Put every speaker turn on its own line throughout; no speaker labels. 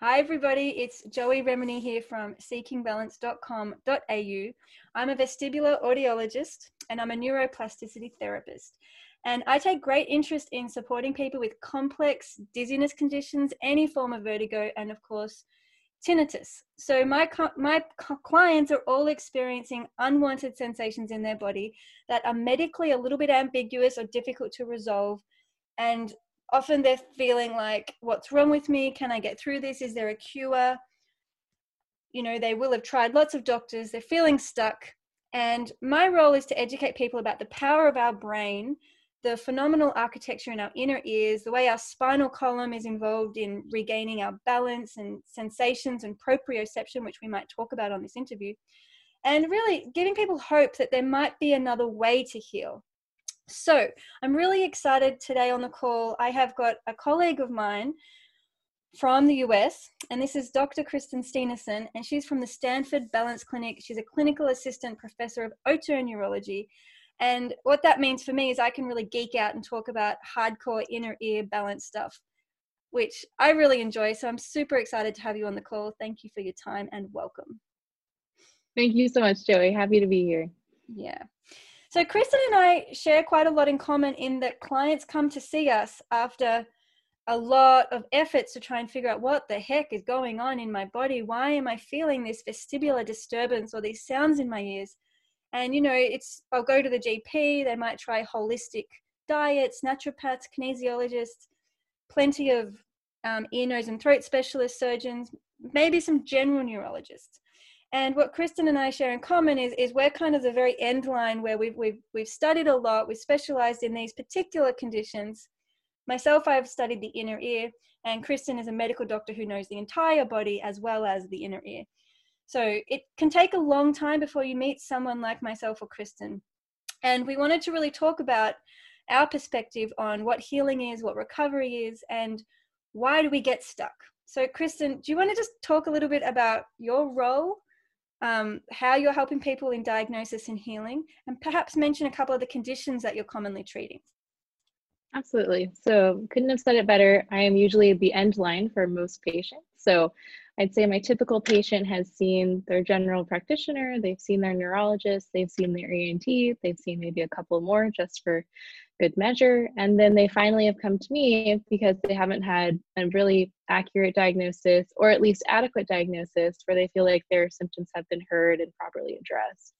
Hi, everybody. It's Joey Remenyi here from seekingbalance.com.au. I'm a vestibular audiologist and I'm a neuroplasticity therapist. And I take great interest in supporting people with complex dizziness conditions, any form of vertigo, and of course, tinnitus. So my my clients are all experiencing unwanted sensations in their body that are medically a little bit ambiguous or difficult to resolve and often they're feeling like what's wrong with me? Can i get through this? Is there a cure? You know they will have tried lots of doctors. They're feeling stuck. And my role is to educate people about the power of our brain the phenomenal architecture in our inner ears the way our spinal column is involved in regaining our balance and sensations and proprioception which we might talk about on this interview and really giving people hope that there might be another way to heal so I'm really excited today on the call. I have got a colleague of mine from the US, and this is Dr. Kristen Steenerson, and she's from the Stanford Balance Clinic. She's a clinical assistant professor of otoneurology. And what that means for me is I can really geek out and talk about hardcore inner ear balance stuff, which I really enjoy. So I'm super excited to have you on the call. Thank you for your time and welcome.
Thank you so much, Joey. Happy to be here.
Yeah. So Kristen and I share quite a lot in common in that clients come to see us after a lot of efforts to try and figure out what the heck is going on in my body. Why am I feeling this vestibular disturbance or these sounds in my ears? And you know, it's I'll go to the GP, they might try holistic diets, naturopaths, kinesiologists, plenty of um, ear, nose, and throat specialist surgeons, maybe some general neurologists. And what Kristen and I share in common is, is we're kind of the very end line where we've, we've, we've studied a lot, we've specialized in these particular conditions. Myself, I've studied the inner ear, and Kristen is a medical doctor who knows the entire body as well as the inner ear. So it can take a long time before you meet someone like myself or Kristen. And we wanted to really talk about our perspective on what healing is, what recovery is, and why do we get stuck. So, Kristen, do you want to just talk a little bit about your role um, how you're helping people in diagnosis and healing, and perhaps mention a couple of the conditions that you're commonly treating.
Absolutely. So, couldn't have said it better. I am usually the end line for most patients. So, I'd say my typical patient has seen their general practitioner, they've seen their neurologist, they've seen their ENT, they've seen maybe a couple more just for good measure. And then they finally have come to me because they haven't had a really accurate diagnosis or at least adequate diagnosis where they feel like their symptoms have been heard and properly addressed.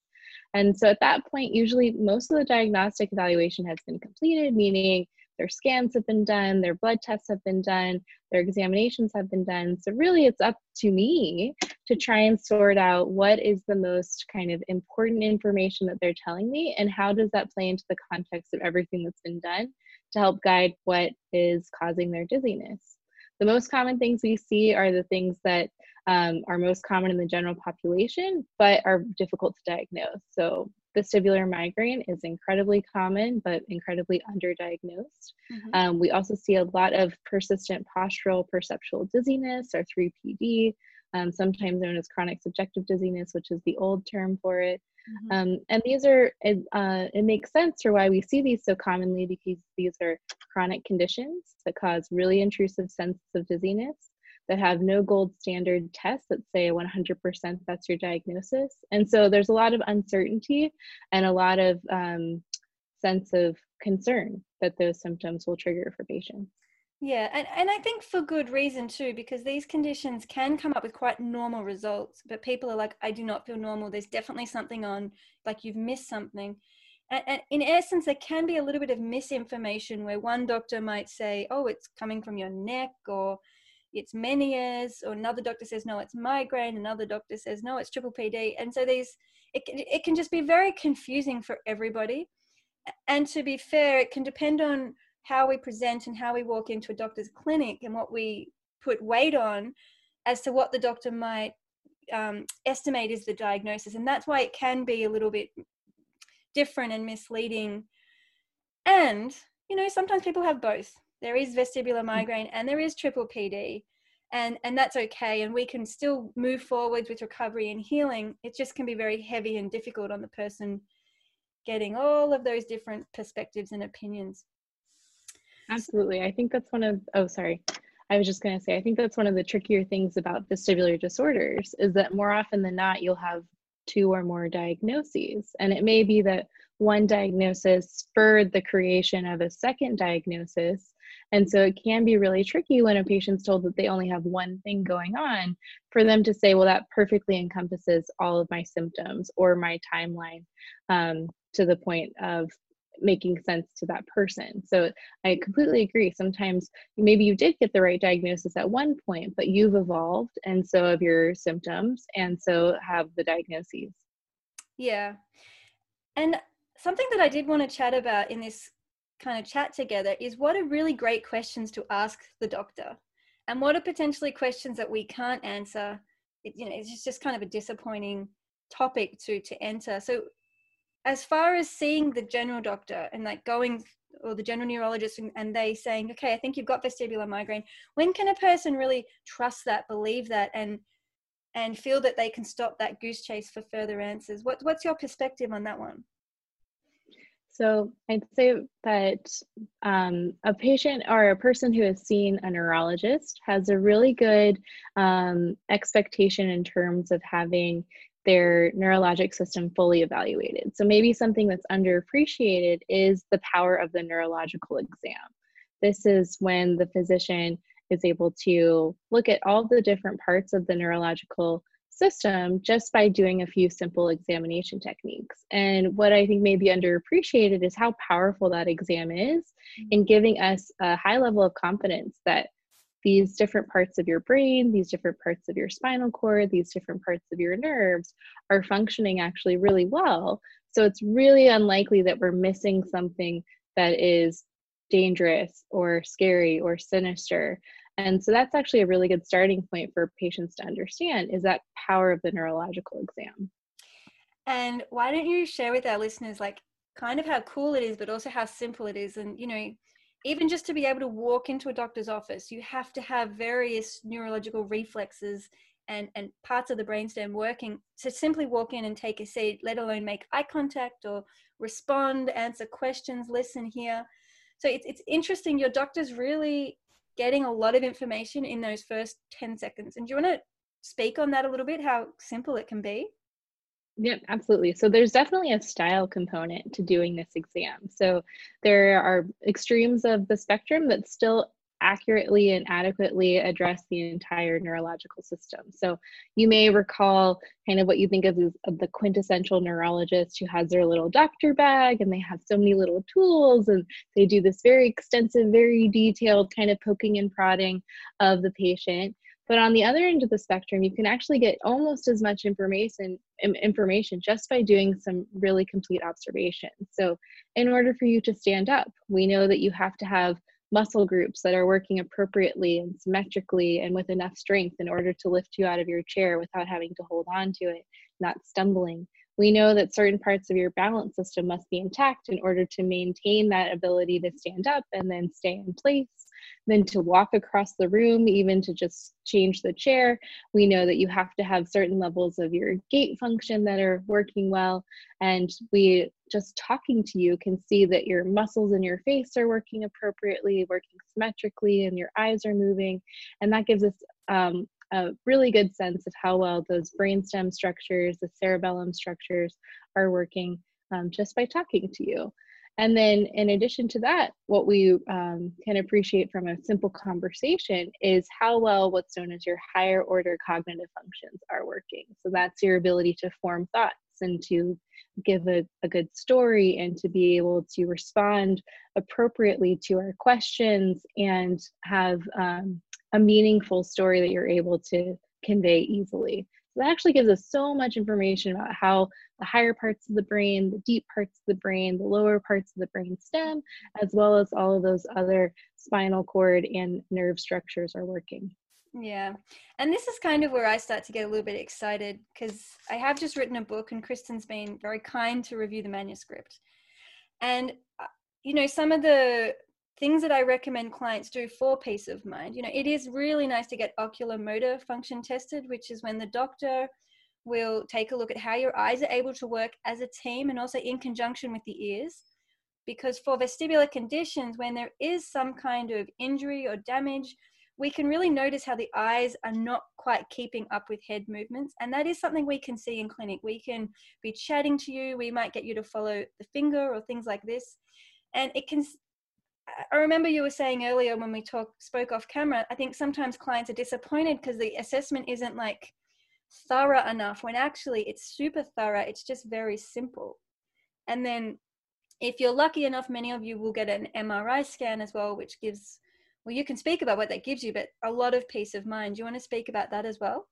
And so at that point, usually most of the diagnostic evaluation has been completed, meaning their scans have been done, their blood tests have been done, their examinations have been done. So, really, it's up to me to try and sort out what is the most kind of important information that they're telling me and how does that play into the context of everything that's been done to help guide what is causing their dizziness. The most common things we see are the things that um, are most common in the general population, but are difficult to diagnose. So, vestibular migraine is incredibly common, but incredibly underdiagnosed. Mm-hmm. Um, we also see a lot of persistent postural perceptual dizziness, or 3PD, um, sometimes known as chronic subjective dizziness, which is the old term for it. Mm-hmm. Um, and these are, it, uh, it makes sense for why we see these so commonly because these are chronic conditions that cause really intrusive senses of dizziness that have no gold standard tests that say 100% that's your diagnosis. And so there's a lot of uncertainty and a lot of um, sense of concern that those symptoms will trigger for patients.
Yeah, and, and I think for good reason too, because these conditions can come up with quite normal results, but people are like, I do not feel normal. There's definitely something on, like you've missed something. And, and in essence, there can be a little bit of misinformation where one doctor might say, oh, it's coming from your neck or it's Meniere's, or another doctor says, no, it's migraine, another doctor says, no, it's triple PD. And so these, it, it can just be very confusing for everybody. And to be fair, it can depend on how we present and how we walk into a doctor's clinic and what we put weight on as to what the doctor might um, estimate is the diagnosis. And that's why it can be a little bit different and misleading. And, you know, sometimes people have both there is vestibular mm. migraine and there is triple PD and and that's okay and we can still move forward with recovery and healing. It just can be very heavy and difficult on the person getting all of those different perspectives and opinions.
Absolutely. I think that's one of oh sorry. I was just going to say, I think that's one of the trickier things about vestibular disorders is that more often than not, you'll have two or more diagnoses. And it may be that one diagnosis spurred the creation of a second diagnosis. And so it can be really tricky when a patient's told that they only have one thing going on for them to say, well, that perfectly encompasses all of my symptoms or my timeline um, to the point of making sense to that person. So I completely agree. Sometimes maybe you did get the right diagnosis at one point, but you've evolved and so have your symptoms and so have the diagnoses.
Yeah. And something that I did want to chat about in this kind of chat together is what are really great questions to ask the doctor and what are potentially questions that we can't answer it, you know it's just kind of a disappointing topic to to enter so as far as seeing the general doctor and like going or the general neurologist and, and, they saying okay i think you've got vestibular migraine when can a person really trust that believe that and and feel that they can stop that goose chase for further answers? What, what's your perspective on that one?
So I'd say that um, a patient or a person who has seen a neurologist has a really good um, expectation in terms of having their neurologic system fully evaluated. So maybe something that's underappreciated is the power of the neurological exam. This is when the physician is able to look at all the different parts of the neurological system just by doing a few simple examination techniques. And what I think may be underappreciated is how powerful that exam is mm-hmm. in giving us a high level of confidence that these different parts of your brain, these different parts of your spinal cord, these different parts of your nerves are functioning actually really well. So it's really unlikely that we're missing something that is dangerous or scary or sinister. And so that's actually a really good starting point for patients to understand is that power of the neurological exam.
And why don't you share with our listeners like kind of how cool it is, but also how simple it is? And you know, even just to be able to walk into a doctor's office, you have to have various neurological reflexes and, and parts of the brainstem working to simply walk in and take a seat, let alone make eye contact or respond, answer questions, listen here. So it's, it's interesting. Your doctor's really getting a lot of information in those first 10 seconds. And do you want to speak on that a little bit, how simple it can be?
Yep, absolutely. So there's definitely a style component to doing this exam. So there are extremes of the spectrum that still accurately and adequately address the entire neurological system. So you may recall kind of what you think of as the quintessential neurologist who has their little doctor bag and they have so many little tools and they do this very extensive, very detailed kind of poking and prodding of the patient. But on the other end of the spectrum, you can actually get almost as much information information just by doing some really complete observations. So, in order for you to stand up, we know that you have to have muscle groups that are working appropriately and symmetrically and with enough strength in order to lift you out of your chair without having to hold on to it, not stumbling. We know that certain parts of your balance system must be intact in order to maintain that ability to stand up and then stay in place then to walk across the room, even to just change the chair. We know that you have to have certain levels of your gait function that are working well. And we just talking to you can see that your muscles in your face are working appropriately, working symmetrically, and your eyes are moving. And that gives us um, a really good sense of how well those brainstem structures, the cerebellum structures are working um, just by talking to you. And then, in addition to that, what we um, can appreciate from a simple conversation is how well what's known as your higher order cognitive functions are working. So, that's your ability to form thoughts and to give a, a good story and to be able to respond appropriately to our questions and have um, a meaningful story that you're able to convey easily. So that actually gives us so much information about how the higher parts of the brain, the deep parts of the brain, the lower parts of the brain stem, as well as all of those other spinal cord and nerve structures are working.
Yeah. And this is kind of where I start to get a little bit excited because I have just written a book and Kristen's been very kind to review the manuscript. And, uh, you know, some of the things that I recommend clients do for peace of mind, you know, it is really nice to get ocular motor function tested, which is when the doctor will take a look at how your eyes are able to work as a team and also in conjunction with the ears. Because for vestibular conditions, when there is some kind of injury or damage, we can really notice how the eyes are not quite keeping up with head movements. And that is something we can see in clinic. We can be chatting to you, we might get you to follow the finger or things like this. And it can, I remember you were saying earlier when we talk, spoke off camera, I think sometimes clients are disappointed because the assessment isn't like thorough enough when actually it's super thorough, it's just very simple. And then if you're lucky enough, many of you will get an MRI scan as well, which gives well, you can speak about what that gives you, but a lot of peace of mind. Do you want to speak about that as well?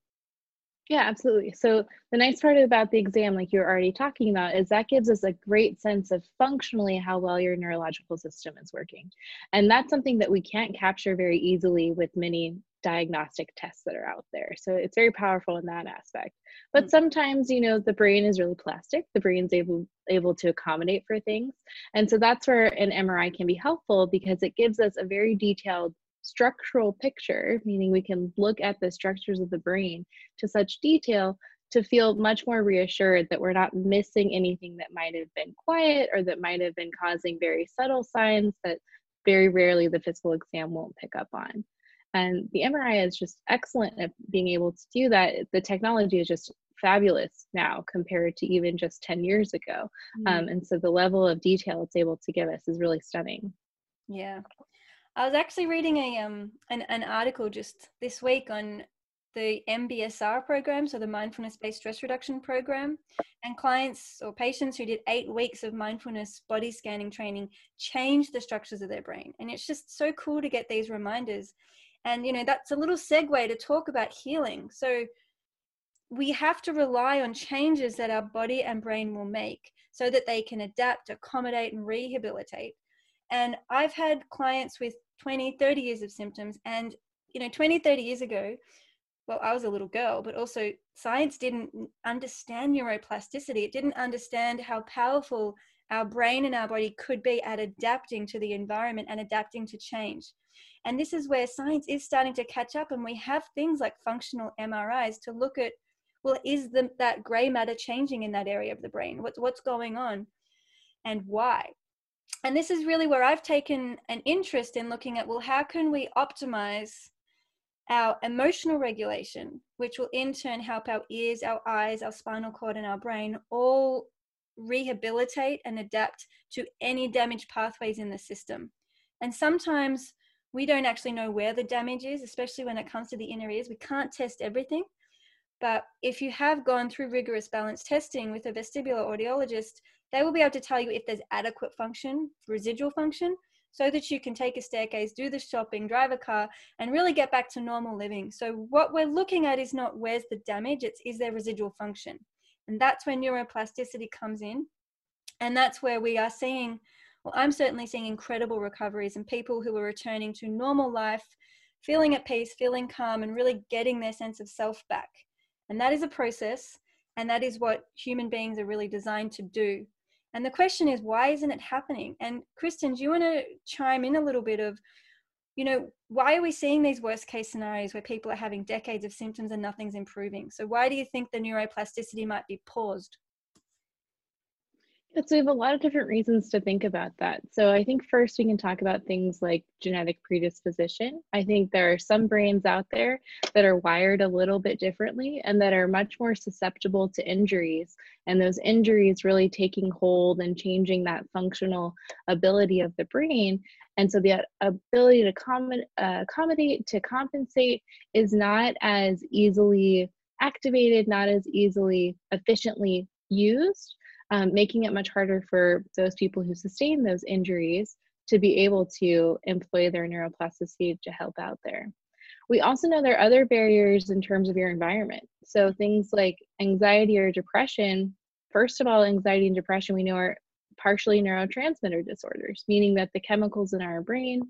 Yeah, absolutely. So the nice part about the exam, like you're already talking about, is that gives us a great sense of functionally how well your neurological system is working. And that's something that we can't capture very easily with many diagnostic tests that are out there. So it's very powerful in that aspect. But mm. sometimes, you know, the brain is really plastic. The brain's able able to accommodate for things. And so that's where an MRI can be helpful because it gives us a very detailed structural picture, meaning we can look at the structures of the brain to such detail to feel much more reassured that we're not missing anything that might have been quiet or that might have been causing very subtle signs that very rarely the physical exam won't pick up on. And the MRI is just excellent at being able to do that. The technology is just fabulous now compared to even just 10 years ago. Mm-hmm. Um, and so the level of detail it's able to give us is really stunning.
Yeah. I was actually reading a um an, an article just this week on the MBSR program, so the mindfulness based stress reduction program, and clients or patients who did eight weeks of mindfulness body scanning training changed the structures of their brain. And it's just so cool to get these reminders and, you know, that's a little segue to talk about healing. So we have to rely on changes that our body and brain will make so that they can adapt, accommodate, and rehabilitate. And I've had clients with 20, 30 years of symptoms. And, you know, 20, 30 years ago, well, I was a little girl, but also science didn't understand neuroplasticity. It didn't understand how powerful our brain and our body could be at adapting to the environment and adapting to change. And this is where science is starting to catch up, and we have things like functional MRIs to look at well, is the, that gray matter changing in that area of the brain? What's, what's going on and why? And this is really where I've taken an interest in looking at well, how can we optimize our emotional regulation, which will in turn help our ears, our eyes, our spinal cord, and our brain all rehabilitate and adapt to any damaged pathways in the system. And sometimes we don't actually know where the damage is, especially when it comes to the inner ears. We can't test everything. But if you have gone through rigorous balance testing with a vestibular audiologist, they will be able to tell you if there's adequate function, residual function, so that you can take a staircase, do the shopping, drive a car, and really get back to normal living. So, what we're looking at is not where's the damage, it's is there residual function. And that's where neuroplasticity comes in. And that's where we are seeing well, I'm certainly seeing incredible recoveries and people who are returning to normal life, feeling at peace, feeling calm, and really getting their sense of self back. And that is a process, and that is what human beings are really designed to do. And the question is, why isn't it happening? And Kristen, do you want to chime in a little bit of, you know, why are we seeing these worst case scenarios where people are having decades of symptoms and nothing's improving? So, why do you think the neuroplasticity might be paused?
So we have a lot of different reasons to think about that. So I think first we can talk about things like genetic predisposition. I think there are some brains out there that are wired a little bit differently and that are much more susceptible to injuries. And those injuries really taking hold and changing that functional ability of the brain. And so the ability to uh, accommodate, to compensate is not as easily activated, not as easily efficiently used um, making it much harder for those people who sustain those injuries to be able to employ their neuroplasticity to help out there. We also know there are other barriers in terms of your environment. So things like anxiety or depression, first of all, anxiety and depression we know are partially neurotransmitter disorders, meaning that the chemicals in our brain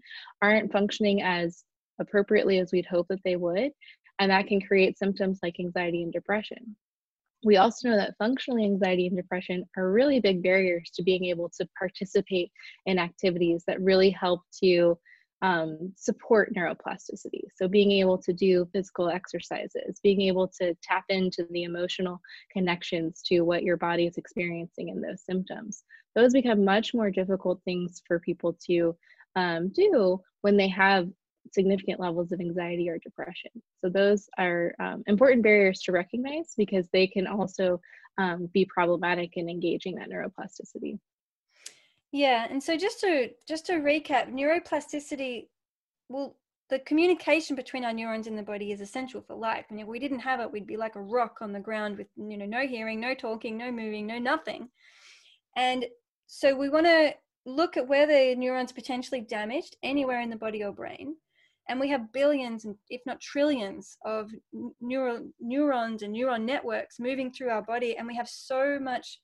aren't functioning as appropriately as we'd hope that they would. And that can create symptoms like anxiety and depression we also know that functional anxiety and depression are really big barriers to being able to participate in activities that really help to um, support neuroplasticity. So, being able to do physical exercises, being able to tap into the emotional connections to what your body is experiencing in those symptoms, those become much more difficult things for people to um, do when they have significant levels of anxiety or depression. So those are um, important barriers to recognize because they can also um, be problematic in engaging that neuroplasticity.
Yeah, and so just to just to recap, neuroplasticity, well, the communication between our neurons in the body is essential for life. And if we didn't have it, we'd be like a rock on the ground with you know no hearing, no talking, no moving, no nothing. And so we want to look at where the neurons potentially damaged anywhere in the body or brain. And we have billions, if not trillions, of neural neurons and neuron networks moving through our body, and we have so much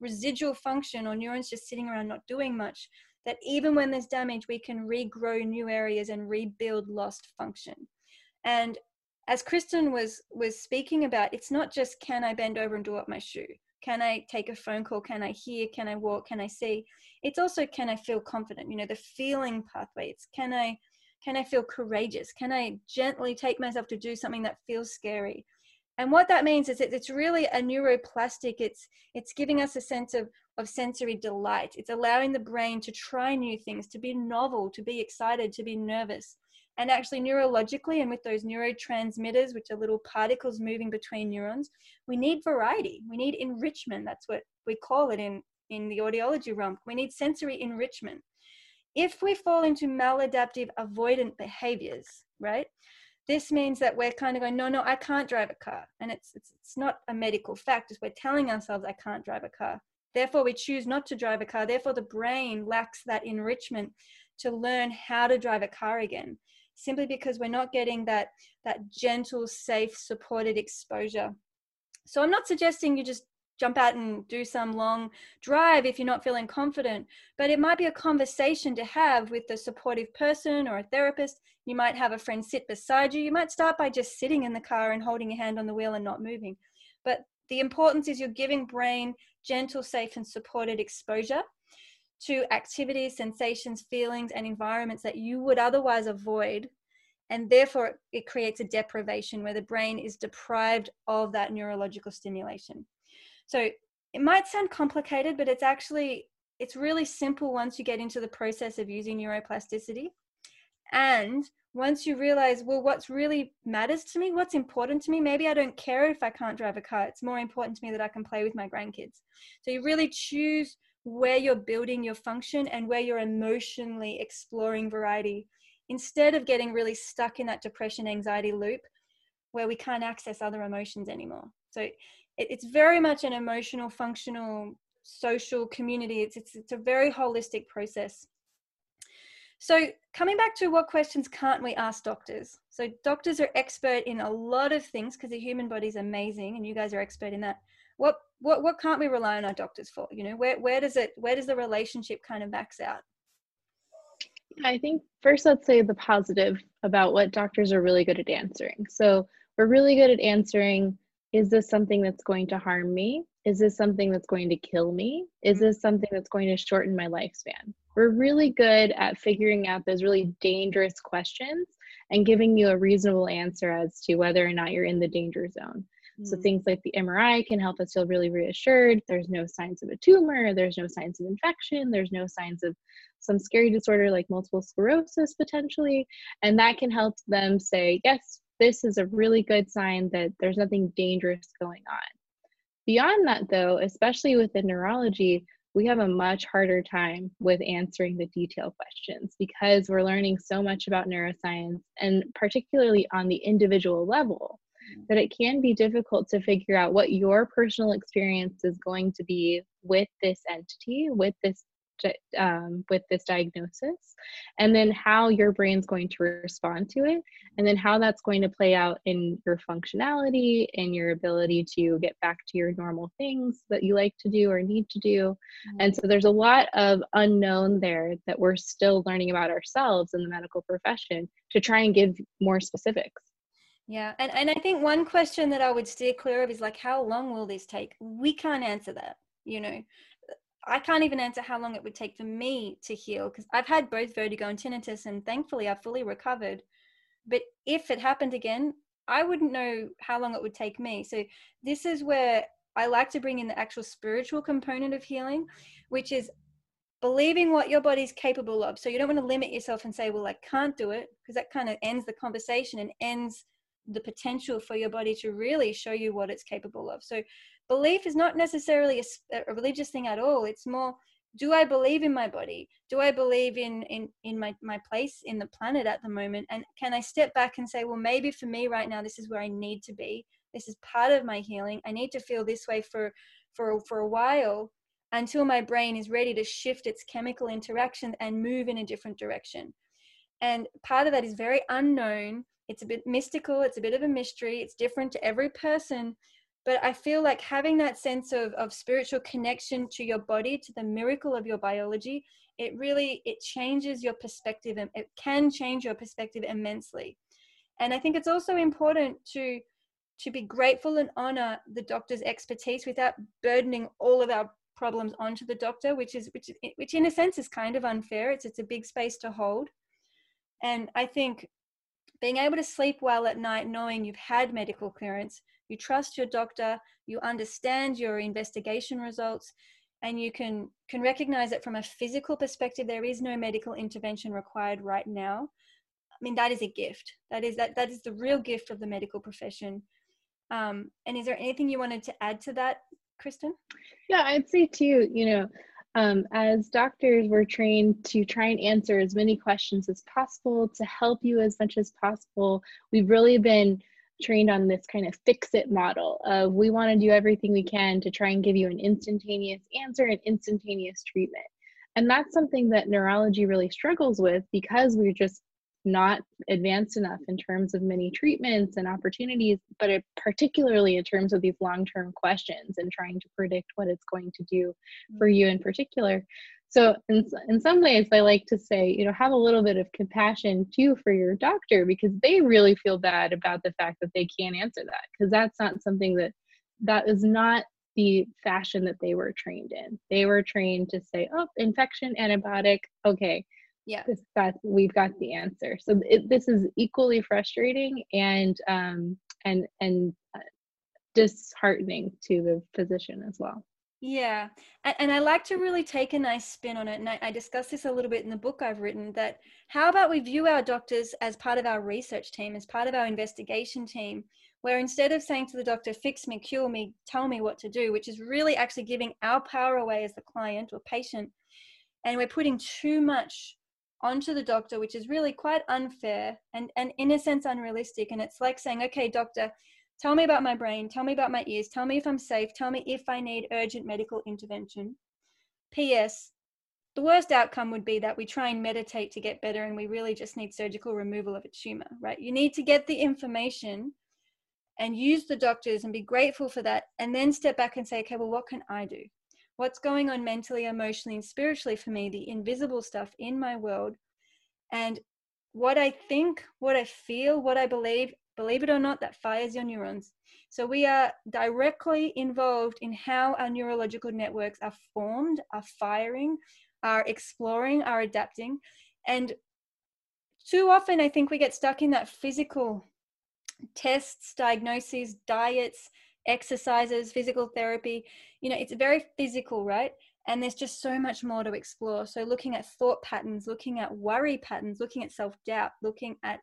residual function or neurons just sitting around not doing much that even when there's damage, we can regrow new areas and rebuild lost function. And as Kristen was was speaking about, it's not just can I bend over and do up my shoe? Can I take a phone call? Can I hear? Can I walk? Can I see? It's also can I feel confident? You know, the feeling pathway. It's can I can I feel courageous? Can I gently take myself to do something that feels scary? And what that means is that it's really a neuroplastic. It's it's giving us a sense of of sensory delight. It's allowing the brain to try new things, to be novel, to be excited, to be nervous. And actually, neurologically, and with those neurotransmitters, which are little particles moving between neurons, we need variety. We need enrichment. That's what we call it in, in the audiology realm. We need sensory enrichment. If we fall into maladaptive avoidant behaviors, right? this means that we're kind of going no no i can't drive a car and it's it's, it's not a medical fact it's we're telling ourselves i can't drive a car therefore we choose not to drive a car therefore the brain lacks that enrichment to learn how to drive a car again simply because we're not getting that that gentle safe supported exposure so i'm not suggesting you just jump out and do some long drive if you're not feeling confident. But it might be a conversation to have with a supportive person or a therapist. You might have a friend sit beside you. You might start by just sitting in the car and holding your hand on the wheel and not moving. But the importance is you're giving brain gentle, safe, and supported exposure to activities, sensations, feelings, and environments that you would otherwise avoid. And therefore, it creates a deprivation where the brain is deprived of that neurological stimulation. So it might sound complicated, but it's actually it's really simple once you get into the process of using neuroplasticity. And once you realize, well, what's really matters to me, what's important to me, maybe I don't care if I can't drive a car. It's more important to me that I can play with my grandkids. So you really choose where you're building your function and where you're emotionally exploring variety instead of getting really stuck in that depression anxiety loop where we can't access other emotions anymore. So it, it's very much an emotional, functional, social community. It's, it's, it's a very holistic process. So coming back to what questions can't we ask doctors? So doctors are expert in a lot of things because the human body is amazing and you guys are expert in that. What what what can't we rely on our doctors for? You know, where where does it where does the relationship kind of max out?
I think first let's say the positive about what doctors are really good at answering. So we're really good at answering is this something that's going to harm me? Is this something that's going to kill me? Is mm-hmm. this something that's going to shorten my lifespan? We're really good at figuring out those really dangerous questions and giving you a reasonable answer as to whether or not you're in the danger zone. Mm-hmm. So things like the MRI can help us feel really reassured. There's no signs of a tumor, there's no signs of infection, there's no signs of some scary disorder like multiple sclerosis potentially, and that can help them say, "Yes, this is a really good sign that there's nothing dangerous going on. Beyond that, though, especially within neurology, we have a much harder time with answering the detailed questions because we're learning so much about neuroscience and particularly on the individual level that it can be difficult to figure out what your personal experience is going to be with this entity, with this um, with this diagnosis, and then how your brain's going to respond to it, and then how that's going to play out in your functionality and your ability to get back to your normal things that you like to do or need to do. Mm-hmm. And so there's a lot of unknown there that we're still learning about ourselves in the medical profession to try and give more specifics.
Yeah, and, and I think one question that I would steer clear of is like, how long will this take? We can't answer that. You know, I can't even answer how long it would take for me to heal because I've had both vertigo and tinnitus, and thankfully I've fully recovered. But if it happened again, I wouldn't know how long it would take me. So, this is where I like to bring in the actual spiritual component of healing, which is believing what your body's capable of. So you don't want to limit yourself and say, well, I can't do it, because that kind of ends the conversation and ends the potential for your body to really show you what it's capable of. So belief is not necessarily a, a religious thing at all. It's more, do I believe in my body? Do I believe in, in, in my, my place in the planet at the moment? And can I step back and say, well, maybe for me right now, this is where I need to be. This is part of my healing. I need to feel this way for, for, for a while until my brain is ready to shift its chemical interaction and move in a different direction. And part of that is very unknown. It's a bit mystical, it's a bit of a mystery, it's different to every person. But I feel like having that sense of, of spiritual connection to your body, to the miracle of your biology, it really it changes your perspective and it can change your perspective immensely. And I think it's also important to to be grateful and honor the doctor's expertise without burdening all of our problems onto the doctor, which is which which in a sense is kind of unfair. It's it's a big space to hold, and I think being able to sleep well at night, knowing you've had medical clearance, you trust your doctor, you understand your investigation results, and you can can recognize that from a physical perspective, there is no medical intervention required right now. I mean, that is a gift. That is that that is the real gift of the medical profession. Um, and is there anything you wanted to add to that, Kristen?
Yeah, I'd say too, you know, um, as doctors, we're trained to try and answer as many questions as possible to help you as much as possible. We've really been trained on this kind of fix it model of we want to do everything we can to try and give you an instantaneous answer and instantaneous treatment. And that's something that neurology really struggles with because we're just not advanced enough in terms of many treatments and opportunities, but it, particularly in terms of these long term questions and trying to predict what it's going to do for mm-hmm. you in particular. So, in, in some ways, I like to say, you know, have a little bit of compassion too for your doctor because they really feel bad about the fact that they can't answer that because that's not something that that is not the fashion that they were trained in. They were trained to say, oh, infection, antibiotic, okay,
yeah.
this we've got the answer. So it, this is equally frustrating and um and and uh, disheartening to the physician as well
yeah and, i like to really take a nice spin on it and I, I discuss this a little bit in the book i've written that how about we view our doctors as part of our research team as part of our investigation team where instead of saying to the doctor fix me cure me tell me what to do which is really actually giving our power away as the client or patient and we're putting too much onto the doctor, which is really quite unfair and, and in a sense unrealistic. And it's like saying, okay, doctor, tell me about my brain, tell me about my ears, tell me if I'm safe, tell me if I need urgent medical intervention. P.S. The worst outcome would be that we try and meditate to get better and we really just need surgical removal of a tumor, right? You need to get the information and use the doctors and be grateful for that and then step back and say, okay, well, what can I do? what's going on mentally, emotionally, and spiritually for me, the invisible stuff in my world. And what I think, what I feel, what I believe, believe it or not, that fires your neurons. So we are directly involved in how our neurological networks are formed, are firing, are exploring, are adapting. And too often, I think we get stuck in that physical tests, diagnoses, diets, exercises, physical therapy. You know, it's very physical, right? And there's just so much more to explore. So, looking at thought patterns, looking at worry patterns, looking at self doubt, looking at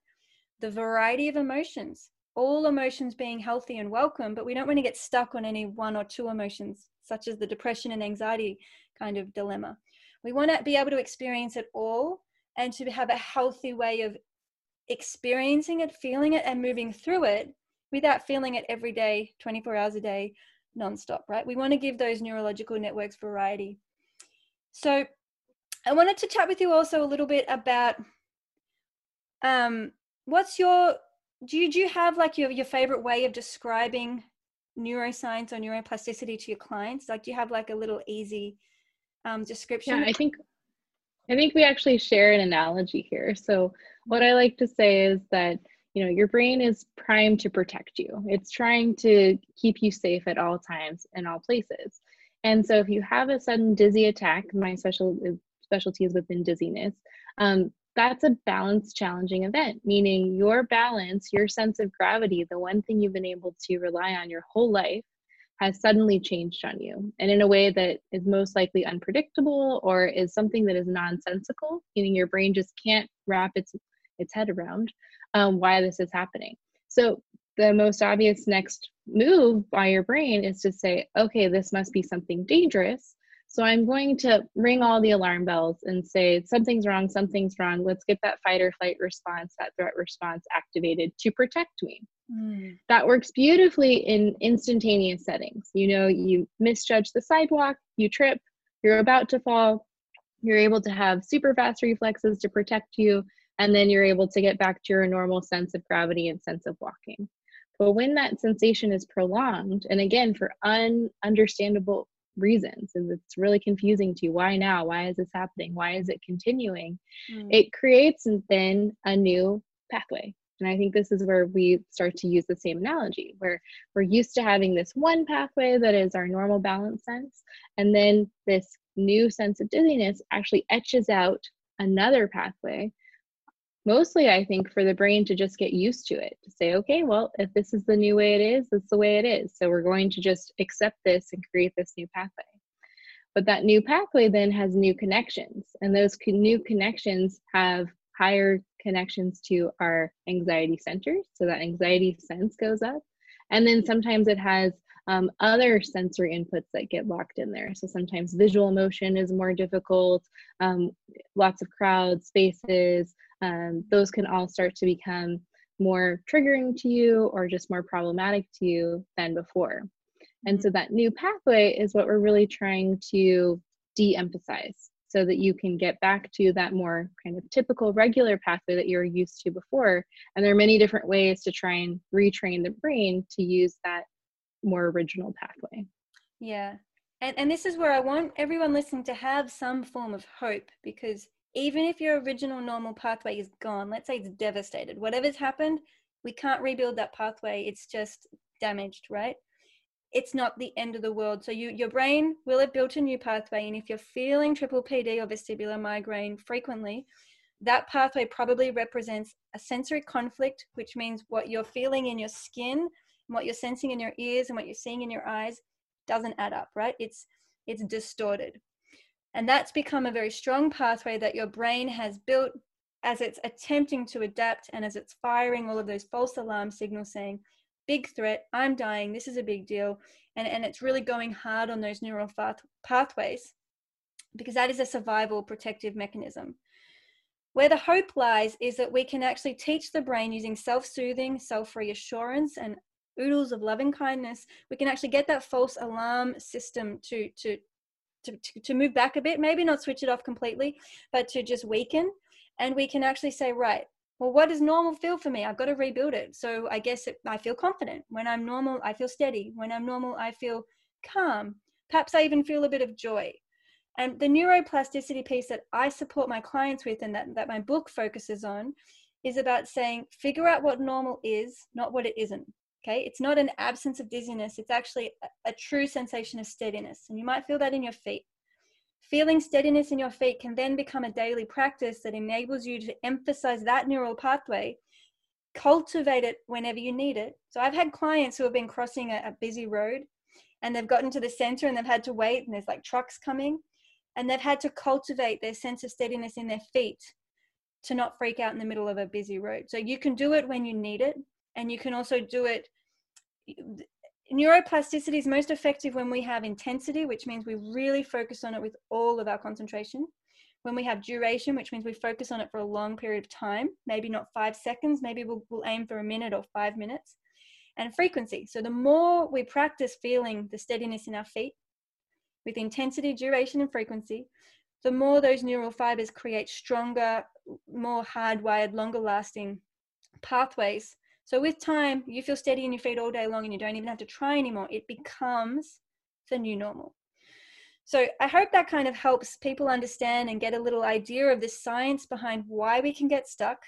the variety of emotions, all emotions being healthy and welcome, but we don't want to get stuck on any one or two emotions, such as the depression and anxiety kind of dilemma. We want to be able to experience it all and to have a healthy way of experiencing it, feeling it, and moving through it without feeling it every day, 24 hours a day, nonstop, right? We want to give those neurological networks variety. So I wanted to chat with you also a little bit about um, what's your do you, do you have like your, your favorite way of describing neuroscience or neuroplasticity to your clients? Like, do you have like a little easy um, description?
Yeah, I think I think we actually share an analogy here. So what I like to say is that you know your brain is primed to protect you it's trying to keep you safe at all times in all places and so if you have a sudden dizzy attack my special specialty is within dizziness um, that's a balance challenging event meaning your balance your sense of gravity the one thing you've been able to rely on your whole life has suddenly changed on you. And in a way that is most likely unpredictable or is something that is nonsensical meaning your brain just can't wrap its its head around um, why this is happening. So the most obvious next move by your brain is to say okay this must be something dangerous so i'm going to ring all the alarm bells and say something's wrong something's wrong let's get that fight or flight response that threat response activated to protect me Mm. That works beautifully in instantaneous settings. You know, you misjudge the sidewalk, you trip, you're about to fall, you're able to have super fast reflexes to protect you, and then you're able to get back to your normal sense of gravity and sense of walking. But when that sensation is prolonged, and again, for ununderstandable reasons, and it's really confusing to you why now? Why is this happening? Why is it continuing? Mm. It creates then a new pathway and I think this is where we start to use the same analogy, where we're used to having this one pathway that is our normal balance sense, and then this new sense of dizziness actually etches out another pathway. Mostly, I think, for the brain to just get used to it, to say, okay, well, if this is the new way it is, it's the way it is. So we're going to just accept this and create this new pathway. But that new pathway then has new connections, and those new connections have higher connections to our anxiety centers. So that anxiety sense goes up. And then sometimes it has um, other sensory inputs that get locked in there. So sometimes visual emotion is more difficult, um, lots of crowds, spaces, um, those can all start to become more triggering to you or just more problematic to you than before. And so mm-hmm. that new pathway is what we're really trying to de emphasize so that you can get back to that more kind of typical regular pathway that you're used to before. And there are many different ways to try and retrain the brain to use that more original pathway.
Yeah. And, and this is where I want everyone listening to have some form of hope because even if your original normal pathway is gone, let's say it's devastated, whatever's happened, we can't rebuild that pathway. It's just damaged, right? it's not the end of the world. So you, your brain will have built a new pathway. And if you're feeling triple PD or vestibular migraine frequently, that pathway probably represents a sensory conflict, which means what you're feeling in your skin, what you're sensing in your ears, and what you're seeing in your eyes doesn't add up, right? It's it's distorted. And that's become a very strong pathway that your brain has built as it's attempting to adapt and as it's firing all of those false alarm signals saying, big threat i'm dying this is a big deal and and it's really going hard on those neural path- pathways because that is a survival protective mechanism where the hope lies is that we can actually teach the brain using self-soothing self-reassurance and oodles of loving kindness we can actually get that false alarm system to to to, to move back a bit maybe not switch it off completely but to just weaken. And we can actually say right well what does normal feel for me? I've got to rebuild it. So i guess it, i feel confident. When i'm normal i feel steady. When i'm normal i feel calm. Perhaps i even feel a bit of joy. And the neuroplasticity piece that i support my clients with and that, that my book focuses on is about saying figure out what normal is not what it isn't okay it's not an absence of dizziness it's actually a, a true sensation of steadiness and you might feel that in your feet Feeling steadiness in your feet can then become a daily practice that enables you to emphasize that neural pathway, cultivate it whenever you need it. So I've had clients who have been crossing a, a busy road and they've gotten to the center and they've had to wait and there's like trucks coming and they've had to cultivate their sense of steadiness in their feet to not freak out in the middle of a busy road. So you can do it when you need it and you can also do it neuroplasticity is most effective when we have intensity, which means we really focus on it with all of our concentration. When we have duration, which means we focus on it for a long period of time, maybe not five seconds, maybe we'll, we'll aim for a minute or five minutes. And frequency. So the more we practice feeling the steadiness in our feet with intensity, duration, and frequency, the more those neural fibers create stronger, more hardwired, longer lasting pathways so with time, you feel steady in your feet all day long and you don't even have to try anymore. It becomes the new normal. So I hope that kind of helps people understand and get a little idea of the science behind why we can get stuck.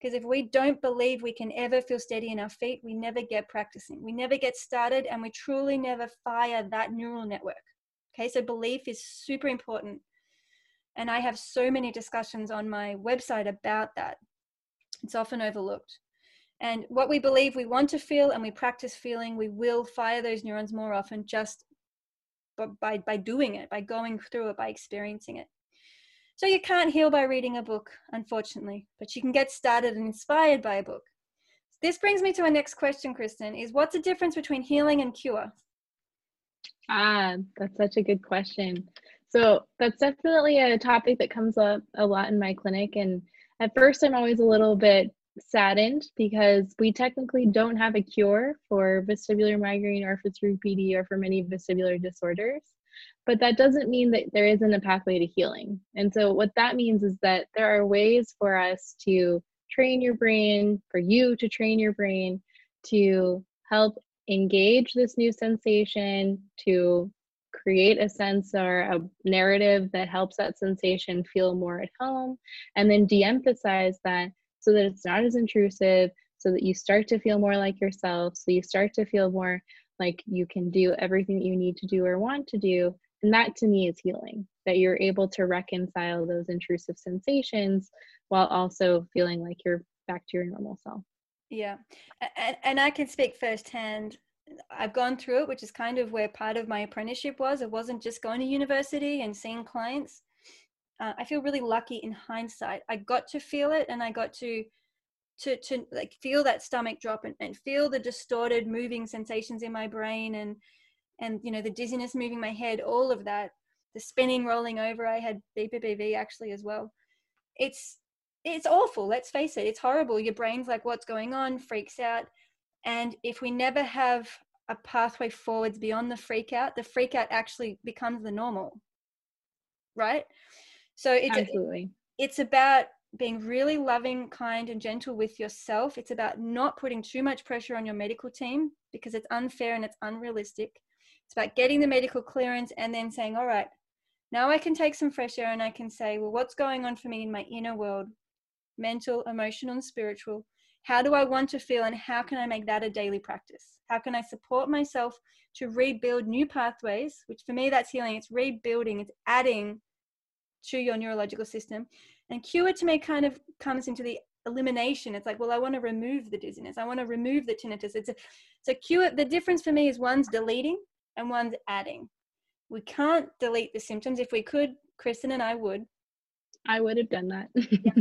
Because if we don't believe we can ever feel steady in our feet, we never get practicing. We never get started and we truly never fire that neural network. Okay, so belief is super important. And I have so many discussions on my website about that. It's often overlooked. And what we believe we want to feel and we practice feeling, we will fire those neurons more often just by, by doing it, by going through it, by experiencing it. So you can't heal by reading a book, unfortunately, but you can get started and inspired by a book. This brings me to our next question, Kristen, is what's the difference between healing and cure?
Ah, that's such a good question. So that's definitely a topic that comes up a lot in my clinic. And at first, I'm always a little bit saddened because we technically don't have a cure for vestibular migraine or for 3PD or for many vestibular disorders. But that doesn't mean that there isn't a pathway to healing. And so, what that means is that there are ways for us to train your brain, for you to train your brain to help engage this new sensation, to create a sense or a narrative that helps that sensation feel more at home, and then de emphasize that so that it's not as intrusive, so that you start to feel more like yourself, so you start to feel more like you can do everything you need to do or want to do. And that to me is healing, that you're able to reconcile those intrusive sensations while also feeling like you're back to your normal self.
Yeah. And, and I can speak firsthand. I've gone through it, which is kind of where part of my apprenticeship was. It wasn't just going to university and seeing clients. Uh, I feel really lucky in hindsight. I got to feel it and I got to to to like feel that stomach drop and, and feel the distorted moving sensations in my brain and and you know the dizziness moving my head all of that the spinning rolling over. I had bppv actually as well. It's it's awful let's face it it's horrible. Your brain's like what's going on? freaks out. And if we never have a pathway forwards beyond the freak out the freak out actually becomes the normal right so it's
Absolutely.
it's about being really loving kind and gentle with yourself it's about not putting too much pressure on your medical team because it's unfair and it's unrealistic it's about getting the medical clearance and then saying all right now i can take some fresh air and i can say well what's going on for me in my inner world mental, emotional, and spiritual. How do I want to feel, and how can I make that a daily practice? How can I support myself to rebuild new pathways? Which for me, that's healing. It's rebuilding, it's adding to your neurological system. And cure to me kind of comes into the elimination. It's like, well, I want to remove the dizziness. I want to remove the tinnitus. It's a, a cure. The difference for me is one's deleting and one's adding. We can't delete the symptoms. If we could, Kristen and I would.
I would have done that.
yeah.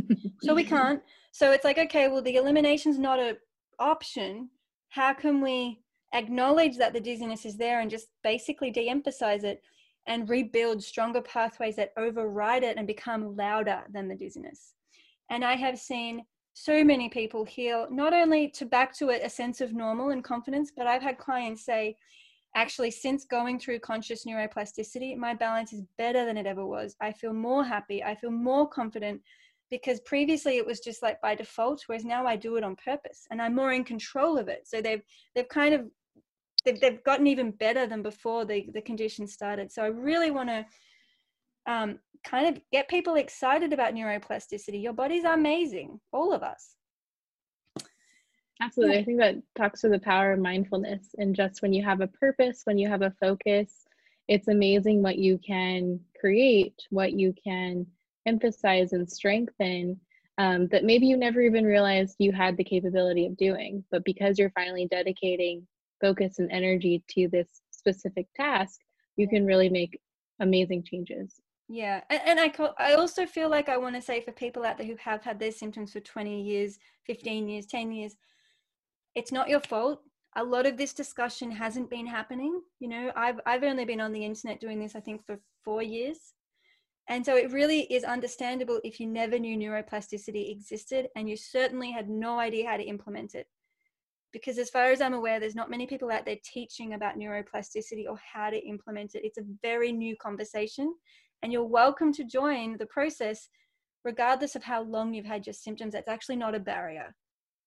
So we can't. So it's like, okay, well, the elimination's not an option. How can we acknowledge that the dizziness is there and just basically de emphasize it and rebuild stronger pathways that override it and become louder than the dizziness? And I have seen so many people heal not only to back to a, a sense of normal and confidence, but I've had clients say, actually since going through conscious neuroplasticity my balance is better than it ever was. I feel more happy. I feel more confident because previously it was just like by default whereas now i do it on purpose and i'm more in control of it. So they've they've kind of they've, they've gotten even better than before the, the condition started so i really want to um, kind of get people excited about neuroplasticity your body's amazing all of us
Absolutely. I think that talks to the power of mindfulness and just when you have a purpose, when you have a focus, it's amazing what you can create, what you can emphasize and strengthen um, that maybe you never even realized you had the capability of doing. But because you're finally dedicating focus and energy to this specific task, you can really make amazing changes.
Yeah, and, and I I also feel like I want to say for people out there who have had their symptoms for 20 years, 15 years, 10 years, it's not your fault. A lot of this discussion hasn't been happening you know? I've i've only been on the internet doing this i think for 4 years. And so it really is understandable if you never knew neuroplasticity existed and you certainly had no idea how to implement it because as far as i'm aware there's not many people out there teaching about neuroplasticity or how to implement it it's a very new conversation and you're welcome to join the process regardless of how long you've had your symptoms that's actually not a barrier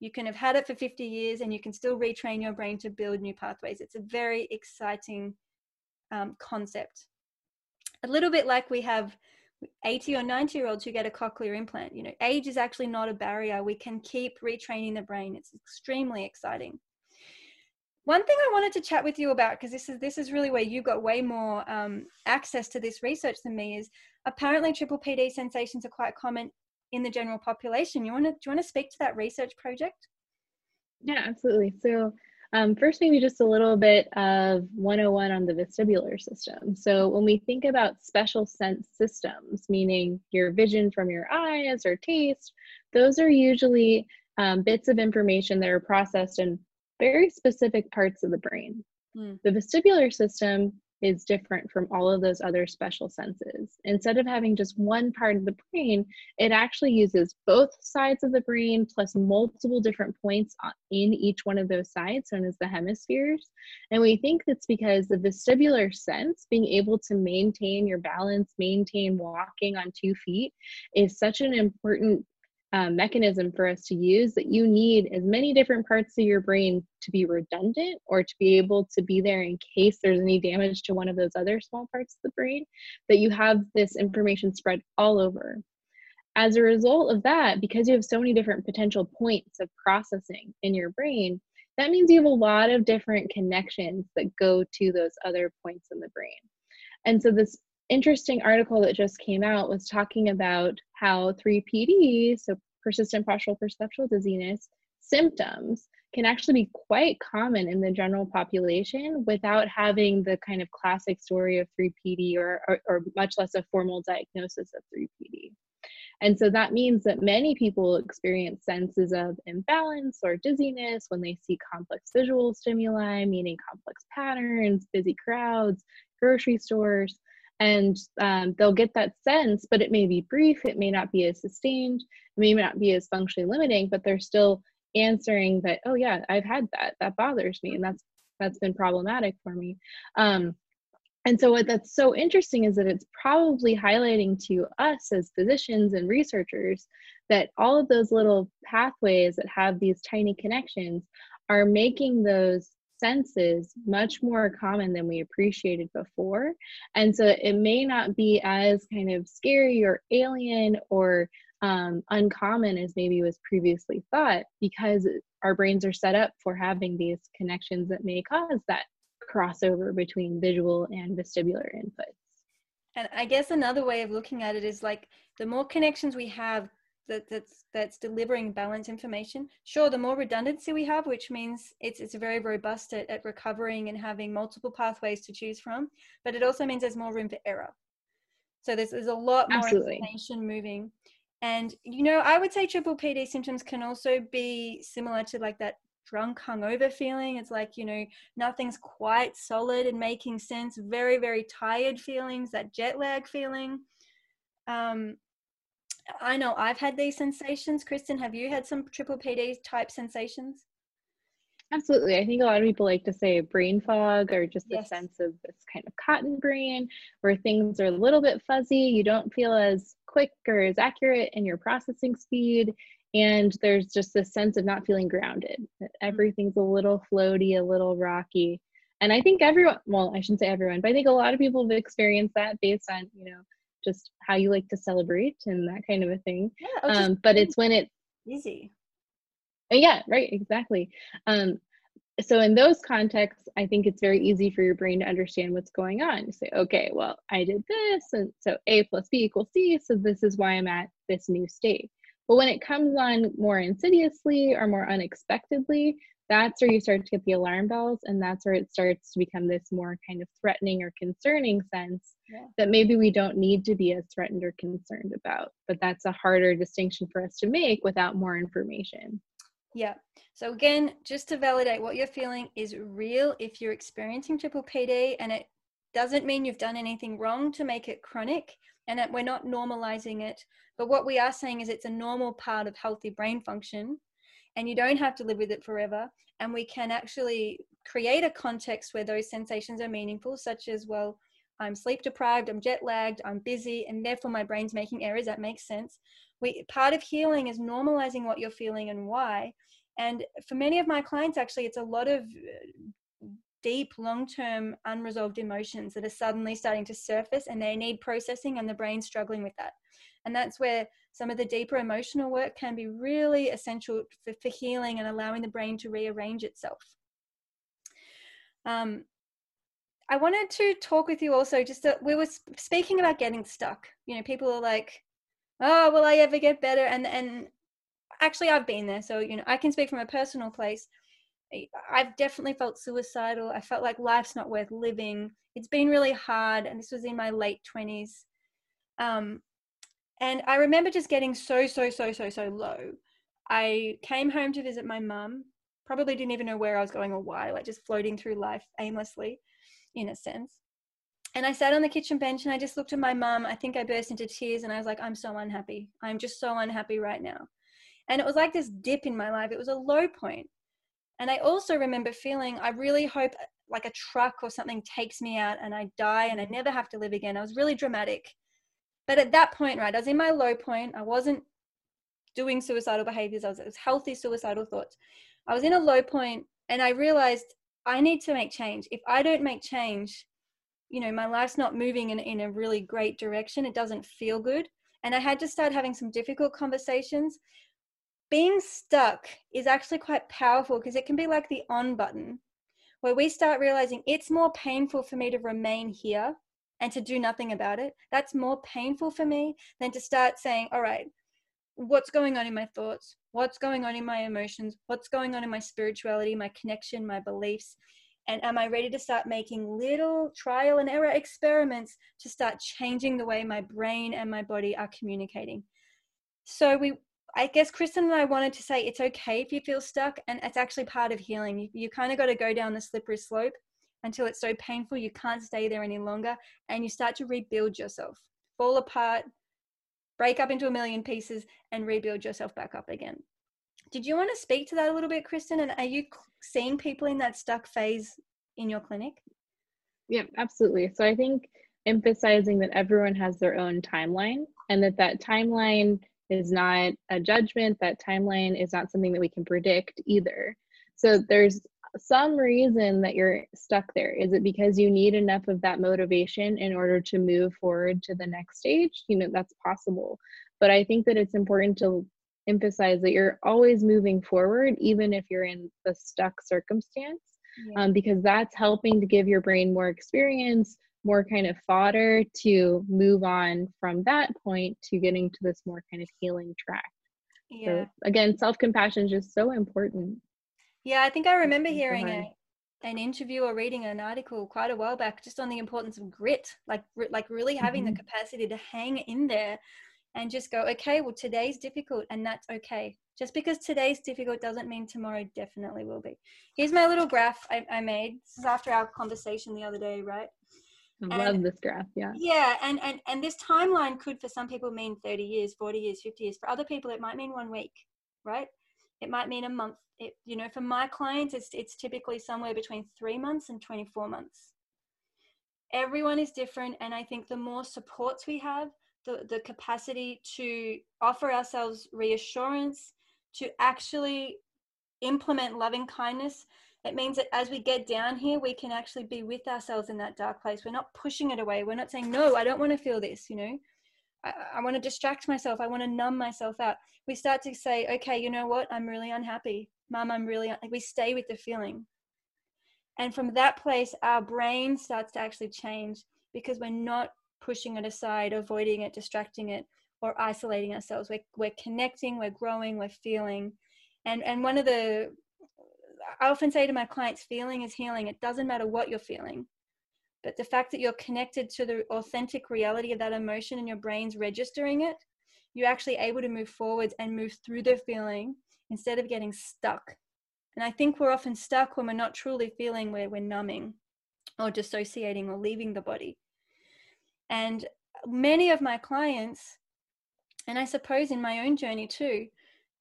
you can have had it for 50 years and you can still retrain your brain to build new pathways. It's a very exciting um, concept. A little bit like we have 80 or 90 year olds who get a cochlear implant. You know, age is actually not a barrier. We can keep retraining the brain. It's extremely exciting. One thing I wanted to chat with you about, because this is this is really where you got way more um, access to this research than me, is apparently triple PD sensations are quite common in the general population. You want to do you want to speak to that research project?
Yeah, absolutely. So, um, first, maybe just a little bit of 101 on the vestibular system. So, when we think about special sense systems, meaning your vision from your eyes or taste, those are usually um, bits of information that are processed in very specific parts of the brain. Mm. The vestibular system is different from all of those other special senses. Instead of having just one part of the brain, it actually uses both sides of the brain plus multiple different points uh, in each one of those sides, known as the hemispheres. And we think that's because the vestibular sense, being able to maintain your balance, maintain walking on two feet, is such an important mechanism for us to use that you need as many different parts of your brain to be redundant or to be able to be there in case there's any damage to one of those other small parts of the brain, that you have this information spread all over. As a result of that, because you have so many different potential points of processing in your brain, that means you have a lot of different connections that go to those other points in the brain. And so, this interesting article that just came out was talking about how 3PD, so persistent postural perceptual dizziness, symptoms can actually be quite common in the general population without having the kind of classic story of 3PD or, or, or much less a formal diagnosis of 3PD. And so that means that many people experience senses of imbalance or dizziness when they see complex visual stimuli, meaning complex patterns, busy crowds, grocery stores and um, they'll get that sense but it may be brief it may not be as sustained it may not be as functionally limiting but they're still answering that oh yeah i've had that that bothers me and that's that's been problematic for me. Um, and so what that's so interesting is that it's probably highlighting to us as physicians and researchers that all of those little pathways that have these tiny connections are making those senses much more common than we appreciated before. And so it may not be as kind of scary or alien or um, uncommon as maybe was previously thought because our brains are set up for having these connections that may cause that crossover between visual and vestibular inputs.
And I guess another way of looking at it is like the more connections we have that, that's that's delivering balance information. Sure, the more redundancy we have, which means it's it's very robust at, at recovering and having multiple pathways to choose from, but it also means there's more room for error. So there's there's a lot more Absolutely. information moving. And you know, I would say triple PD symptoms can also be similar to like that drunk hungover feeling. It's like, you know, nothing's quite solid and making sense, very, very tired feelings, that jet lag feeling. Um, I know I've had these sensations. Kristen, have you had some triple PD type sensations?
Absolutely. I think a lot of people like to say brain fog or just yes. a sense of this kind of cotton brain where things are a little bit fuzzy. You don't feel as quick or as accurate in your processing speed. And there's just this sense of not feeling grounded. Mm-hmm. Everything's a little floaty, a little rocky. And I think everyone, well, I shouldn't say everyone, but I think a lot of people have experienced that based on, you know, just how you like to celebrate and that kind of a thing. Yeah, um, but it's when it's
easy.
Uh, yeah, right, exactly. Um, so in those contexts, I think it's very easy for your brain to understand what's going on. You say, okay, well, I did this, and so A plus B equals C, so this is why I'm at this new state. But when it comes on more insidiously or more unexpectedly, that's where you start to get the alarm bells and that's where it starts to become this more kind of threatening or concerning sense yeah. that maybe we don't need to be as threatened or concerned about. But that's a harder distinction for us to make without more information.
Yeah. So again just to validate what you're feeling is real if you're experiencing triple pd and it doesn't mean you've done anything wrong to make it chronic and that we're not normalizing it. But what we are saying is it's a normal part of healthy brain function and you don't have to live with it forever. And we can actually create a context where those sensations are meaningful such as well i'm sleep deprived i'm jet lagged i'm busy and therefore my brain's making errors. That makes sense. We part of healing is normalizing what you're feeling and why. And for many of my clients actually it's a lot of uh, deep long-term unresolved emotions that are suddenly starting to surface and they need processing and the brain's struggling with that and that's where some of the deeper emotional work can be really essential for, for healing and allowing the brain to rearrange itself. Um, I wanted to talk with you also just that we were speaking about getting stuck. You know, people are like, "Oh, will I ever get better?" And and actually I've been there, so you know I can speak from a personal place. I've definitely felt suicidal. I felt like life's not worth living. It's been really hard, and this was in my late twenties. Um, and I remember just getting so so so so so low. I came home to visit my mum. Probably didn't even know where I was going or why, like just floating through life aimlessly, in a sense. And I sat on the kitchen bench and I just looked at my mum. I think I burst into tears and I was like, I'm so unhappy. I'm just so unhappy right now. And it was like this dip in my life. It was a low point. And I also remember feeling, I really hope like a truck or something takes me out and I die and I never have to live again. I was really dramatic. But at that point, right, I was in my low point. I wasn't doing suicidal behaviors. I was, it was healthy suicidal thoughts. I was in a low point and I realized I need to make change. If I don't make change, you know, my life's not moving in, in a really great direction. It doesn't feel good. And I had to start having some difficult conversations being stuck is actually quite powerful because it can be like the on button where we start realizing it's more painful for me to remain here and to do nothing about it. That's more painful for me than to start saying, all right, what's going on in my thoughts? What's going on in my emotions? What's going on in my spirituality, my connection, my beliefs? And am I ready to start making little trial and error experiments to start changing the way my brain and my body are communicating? So we I guess Kristen and I wanted to say it's okay if you feel stuck, and it's actually part of healing. You, you kind of got to go down the slippery slope until it's so painful you can't stay there any longer, and you start to rebuild yourself, fall apart, break up into a million pieces, and rebuild yourself back up again. Did you want to speak to that a little bit, Kristen? And are you seeing people in that stuck phase in your clinic?
Yeah, absolutely. So I think emphasizing that everyone has their own timeline and that that timeline is not a judgment. That timeline is not something that we can predict either. So there's some reason that you're stuck there. Is it because you need enough of that motivation in order to move forward to the next stage? You know, that's possible. But I think that it's important to emphasize that you're always moving forward, even if you're in the stuck circumstance, yeah. um, because that's helping to give your brain more experience, more kind of fodder to move on from that point to getting to this more kind of healing track. Yeah. So again, self compassion is just so important.
Yeah, I think I remember hearing a, an interview or reading an article quite a while back just on the importance of grit, like like really having mm-hmm. the capacity to hang in there and just go, okay, well today's difficult and that's okay. Just because today's difficult doesn't mean tomorrow definitely will be. Here's my little graph I, I made. This is after our conversation the other day, right?
I love this graph. Yeah.
Yeah, and and and this timeline could for some people mean 30 years, 40 years, 50 years. For other people, it might mean one week, right? It might mean a month. It, you know, for my clients, it's it's typically somewhere between three months and 24 months. Everyone is different, and I think the more supports we have, the the capacity to offer ourselves reassurance, to actually implement loving kindness it means that as we get down here, we can actually be with ourselves in that dark place. We're not pushing it away. We're not saying, no, I don't want to feel this, you know. I, I want to distract myself. I want to numb myself out. We start to say, okay, you know what? I'm really unhappy. Mom, I'm really, un-. we stay with the feeling. And from that place, our brain starts to actually change because we're not pushing it aside, avoiding it, distracting it, or isolating ourselves. We're, we're connecting, we're growing, we're feeling. And, and one of the I often say to my clients, feeling is healing. It doesn't matter what you're feeling. But the fact that you're connected to the authentic reality of that emotion and your brain's registering it, you're actually able to move forwards and move through the feeling instead of getting stuck. And I think we're often stuck when we're not truly feeling where we're numbing or dissociating or leaving the body. And many of my clients, and I suppose in my own journey too,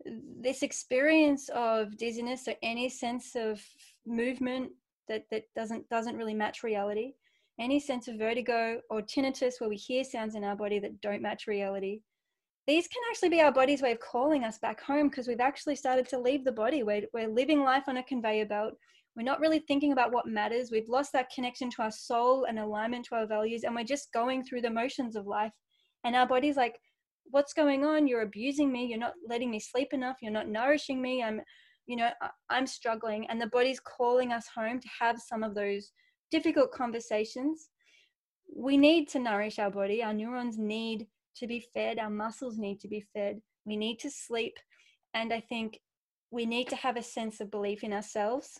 this experience of dizziness or any sense of movement that, that doesn't doesn't really match reality any sense of vertigo or tinnitus where we hear sounds in our body that don't match reality? These can actually be our body's way of calling us back home because we've actually started to leave the body. We're, we're living life on a conveyor belt. We're not really thinking about what matters. We've lost that connection to our soul and alignment to our values and we're just going through the motions of life. And our body's like what's going on? You're abusing me. You're not letting me sleep enough. You're not nourishing me. I'm you know i'm struggling. And the body's calling us home to have some of those difficult conversations we need to nourish our body our neurons need to be fed our muscles need to be fed we need to sleep And I think we need to have a sense of belief in ourselves.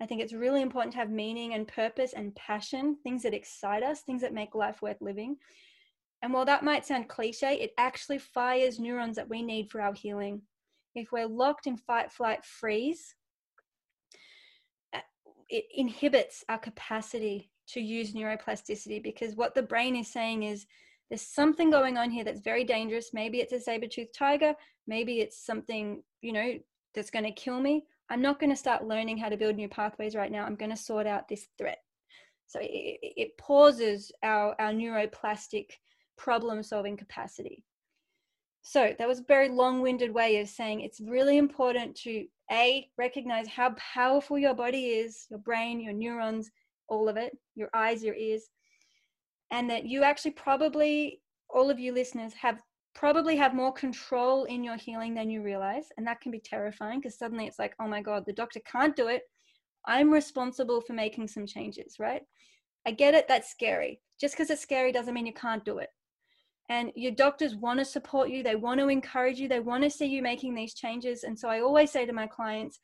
I think it's really important to have meaning and purpose and passion, things that excite us, things that make life worth living. And while that might sound cliche, it actually fires neurons that we need for our healing. If we're locked in fight, flight, freeze, it inhibits our capacity to use neuroplasticity because what the brain is saying is there's something going on here that's very dangerous. Maybe it's a saber-toothed tiger. Maybe it's something, you know, that's going to kill me. I'm not going to start learning how to build new pathways right now. I'm going to sort out this threat. So it, it pauses our, our neuroplastic problem solving capacity. So that was a very long winded way of saying it's really important to A, recognize how powerful your body is, your brain, your neurons, all of it, your eyes, your ears, and that you actually probably, all of you listeners, have probably have more control in your healing than you realize. And that can be terrifying because suddenly it's like, oh my God, the doctor can't do it. I'm responsible for making some changes, right? I get it, that's scary. Just because it's scary doesn't mean you can't do it. And your doctors want to support you, they want to encourage you, they want to see you making these changes. And so I always say to my clients,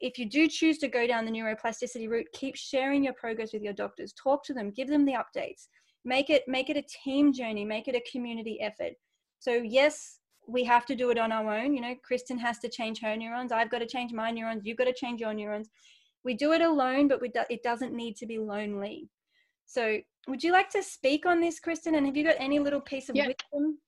if you do choose to go down the neuroplasticity route, keep sharing your progress with your doctors. Talk to them, give them the updates. Make it make it a team journey, make it a community effort. So yes, we have to do it on our own. You know, Kristen has to change her neurons. I've got to change my neurons. You've got to change your neurons. We do it alone, but do, it doesn't need to be lonely. So, would you like to speak on this, Kristen? And have you got any little piece of yeah. wisdom?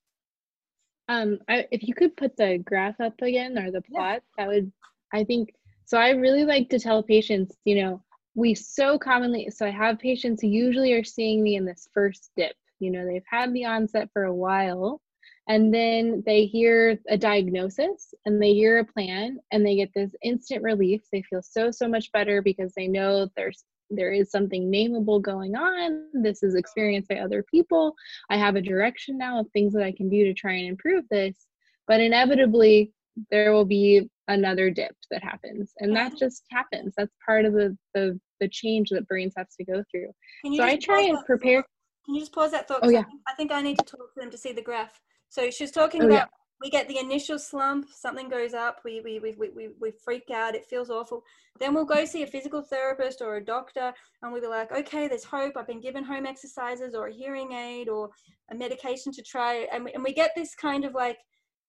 Um, I, if you could put the graph up again or the plot, yeah. that would, I think, so I really like to tell patients, you know, we so commonly, so I have patients who usually are seeing me in this first dip. You know, they've had the onset for a while and then they hear a diagnosis and they hear a plan and they get this instant relief. They feel so, so much better because they know there's there is something nameable going on. This is experienced by other people. I have a direction now of things that I can do to try and improve this. But inevitably, there will be another dip that happens and that just happens that's part of the the, the change that brains have to go through so i try and prepare
can you just pause that thought oh, yeah. I think i need to talk to them to see the graph so she's talking oh, about yeah. We get the initial slump something goes up we, we we, we we freak out it feels awful then we'll go see a physical therapist or a doctor and we'll be like okay there's hope i've been given home exercises or a hearing aid or a medication to try and we, and we get this kind of like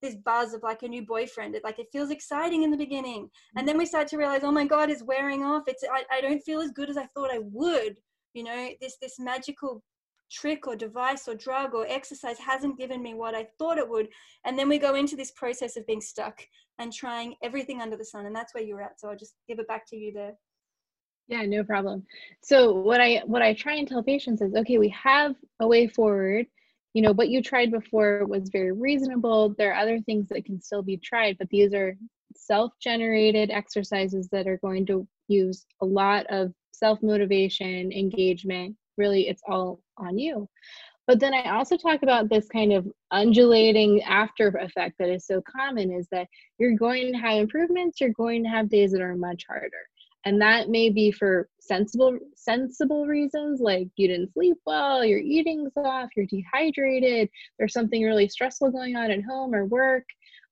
this buzz of like a new boyfriend. It like it feels exciting in the beginning, and then we start to realize, oh my god, it's wearing off. It's I, I don't feel as good as I thought I would. You know, this this magical trick or device or drug or exercise hasn't given me what I thought it would. And then we go into this process of being stuck and trying everything under the sun. And that's where you're at. So I'll just give it back to you there.
Yeah, no problem. So what I what I try and tell patients is okay, we have a way forward you know what you tried before was very reasonable there are other things that can still be tried but these are self-generated exercises that are going to use a lot of self-motivation engagement really it's all on you. But then i also talk about this kind of undulating after effect that is so common is that you're going to have improvements you're going to have days that are much harder. And that may be for sensible sensible reasons like you didn't sleep well your eating's off you're dehydrated there's something really stressful going on at home or work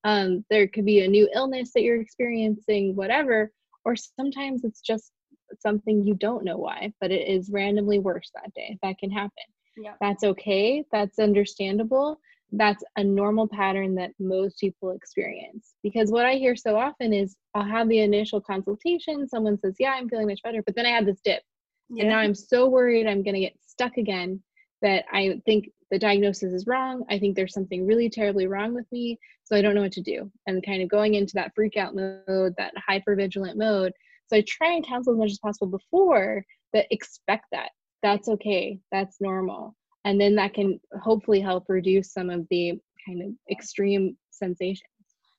um, there could be a new illness that you're experiencing whatever or sometimes it's just something you don't know why but it is randomly worse that day that can happen yeah. that's okay that's understandable that's a normal pattern that most people experience. Because what I hear so often is I'll have the initial consultation, someone says, Yeah, I'm feeling much better, but then I have this dip. Yeah. And now I'm so worried I'm going to get stuck again that I think the diagnosis is wrong. I think there's something really terribly wrong with me. So I don't know what to do. And kind of going into that freak out mode, that hyper vigilant mode. So I try and counsel as much as possible before but expect that. That's okay. That's normal and then that can hopefully help reduce some of the kind of extreme sensations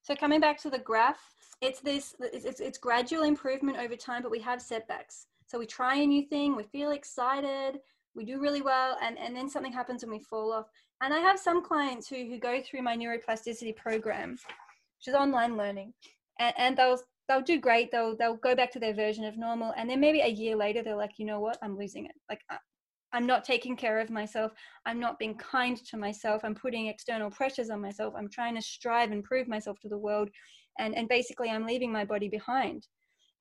so coming back to the graph it's this it's, it's, gradual improvement over time but we have setbacks so we try a new thing we feel excited we do really well and, and then something happens and we fall off and i have some clients who, who go through my neuroplasticity program which is online learning and, and they'll they'll do great they'll they'll go back to their version of normal and then maybe a year later they're like you know what i'm losing it like I'm not taking care of myself. I'm not being kind to myself. I'm putting external pressures on myself. I'm trying to strive and prove myself to the world. and and basically i'm leaving my body behind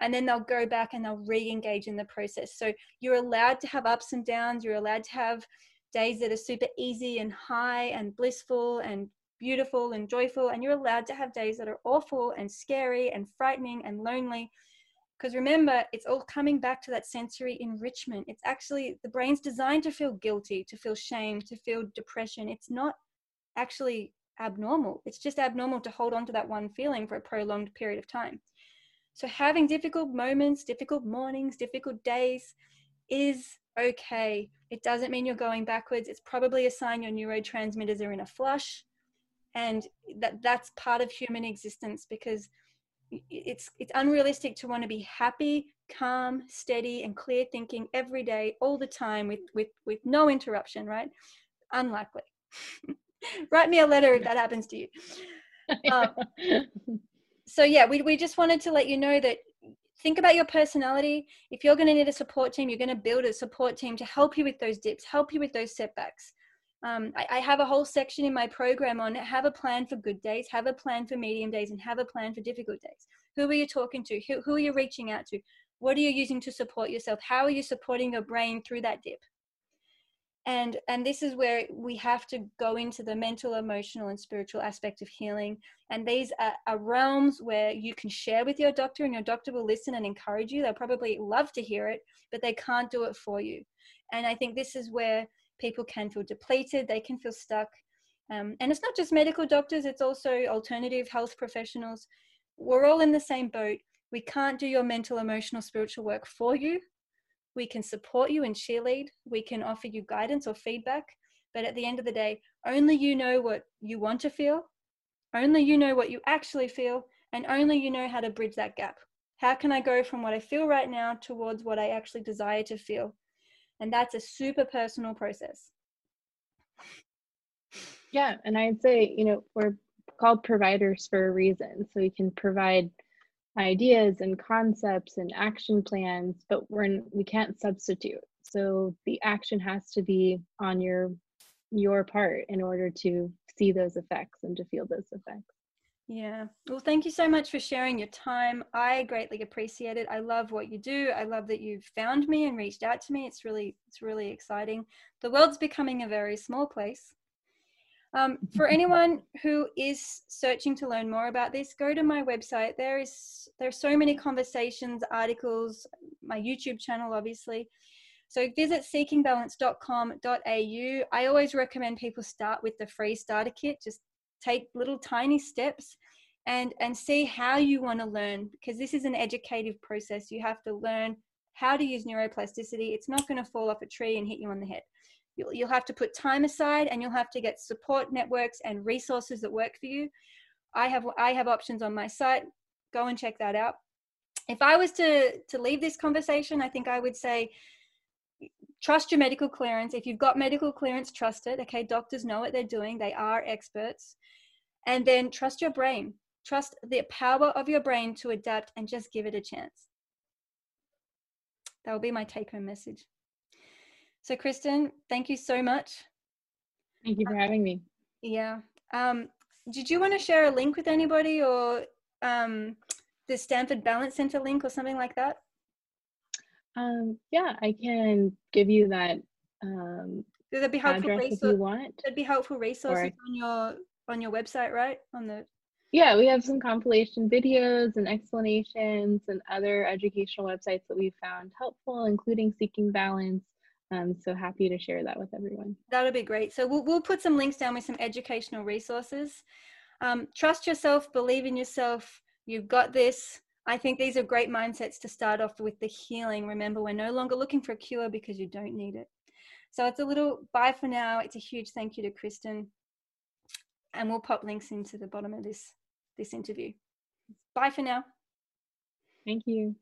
and then they'll go back and they'll re-engage in the process so you're allowed to have ups and downs you're allowed to have days that are super easy and high and blissful and beautiful and joyful and you're allowed to have days that are awful and scary and frightening and lonely. Because remember it's all coming back to that sensory enrichment. It's actually the brain's designed to feel guilty to feel shame to feel depression. It's not actually abnormal. It's just abnormal to hold on to that one feeling for a prolonged period of time. So having difficult moments difficult mornings difficult days is okay. It doesn't mean you're going backwards. It's probably a sign your neurotransmitters are in a flush and that that's part of human existence because it's it's unrealistic to want to be happy calm steady and clear thinking every day all the time with with with no interruption right? Unlikely. Write me a letter if that happens to you. Um, so yeah we, we just wanted to let you know that think about your personality. If you're going to need a support team you're going to build a support team to help you with those dips help you with those setbacks um, I, I, have a whole section in my program on have a plan for good days, have a plan for medium days, and have a plan for difficult days. Who are you talking to? Who, who are you reaching out to? What are you using to support yourself? How are you supporting your brain through that dip? And, and this is where we have to go into the mental, emotional, and spiritual aspect of healing. And these are, are realms where you can share with your doctor, and your doctor will listen and encourage you. They'll probably love to hear it, but they can't do it for you. And I think this is where people can feel depleted, they can feel stuck. Um, and it's not just medical doctors, it's also alternative health professionals. We're all in the same boat. We can't do your mental, emotional, spiritual work for you. We can support you and cheerlead. We can offer you guidance or feedback. But at the end of the day, only you know what you want to feel. Only you know what you actually feel. And only you know how to bridge that gap. How can I go from what I feel right now towards what I actually desire to feel? And that's a super personal process.
Yeah. And I'd say, you know, we're called providers for a reason. So we can provide ideas and concepts and action plans, but we're in, we can't substitute. So the action has to be on your your part in order to see those effects and to feel those effects.
Yeah. Well, thank you so much for sharing your time. I greatly appreciate it. I love what you do. I love that you've found me and reached out to me. It's really, it's really exciting. The world's becoming a very small place. Um, for anyone who is searching to learn more about this, go to my website. There is there are so many conversations, articles, my YouTube channel, obviously. So visit seekingbalance.com.au. I always recommend people start with the free starter kit. Just take little tiny steps and and see how you want to learn because this is an educative process. You have to learn how to use neuroplasticity. It's not going to fall off a tree and hit you on the head. You'll, you'll have to put time aside and you'll have to get support networks and resources that work for you. I have i have options on my site. Go and check that out. If i was to to leave this conversation i think i would say trust your medical clearance. If you've got medical clearance, trust it. Okay, doctors know what they're doing, they are experts. And then trust your brain. Trust the power of your brain to adapt and just give it a chance. That will be my take home message. So, Kristen, thank you so much.
Thank you for having me.
Yeah. Um, did you want to share a link with anybody or um, the Stanford Balance Center link or something like that?
Um, yeah, I can give you that um,
That'd be helpful
address resource, if you want.
That'd be helpful resources or, on your on your website, right? On the
yeah, we have some compilation videos and explanations and other educational websites that we've found helpful, including Seeking Balance. Um, so happy to share that with everyone.
That'll be great. So we'll, we'll put some links down with some educational resources. Um, trust yourself, believe in yourself. You've got this. I think these are great mindsets to start off with the healing. Remember, we're no longer looking for a cure because you don't need it. So it's a little bye for now. It's a huge thank you to Kristen. And we'll pop links into the bottom of this this interview. Bye for now.
Thank you.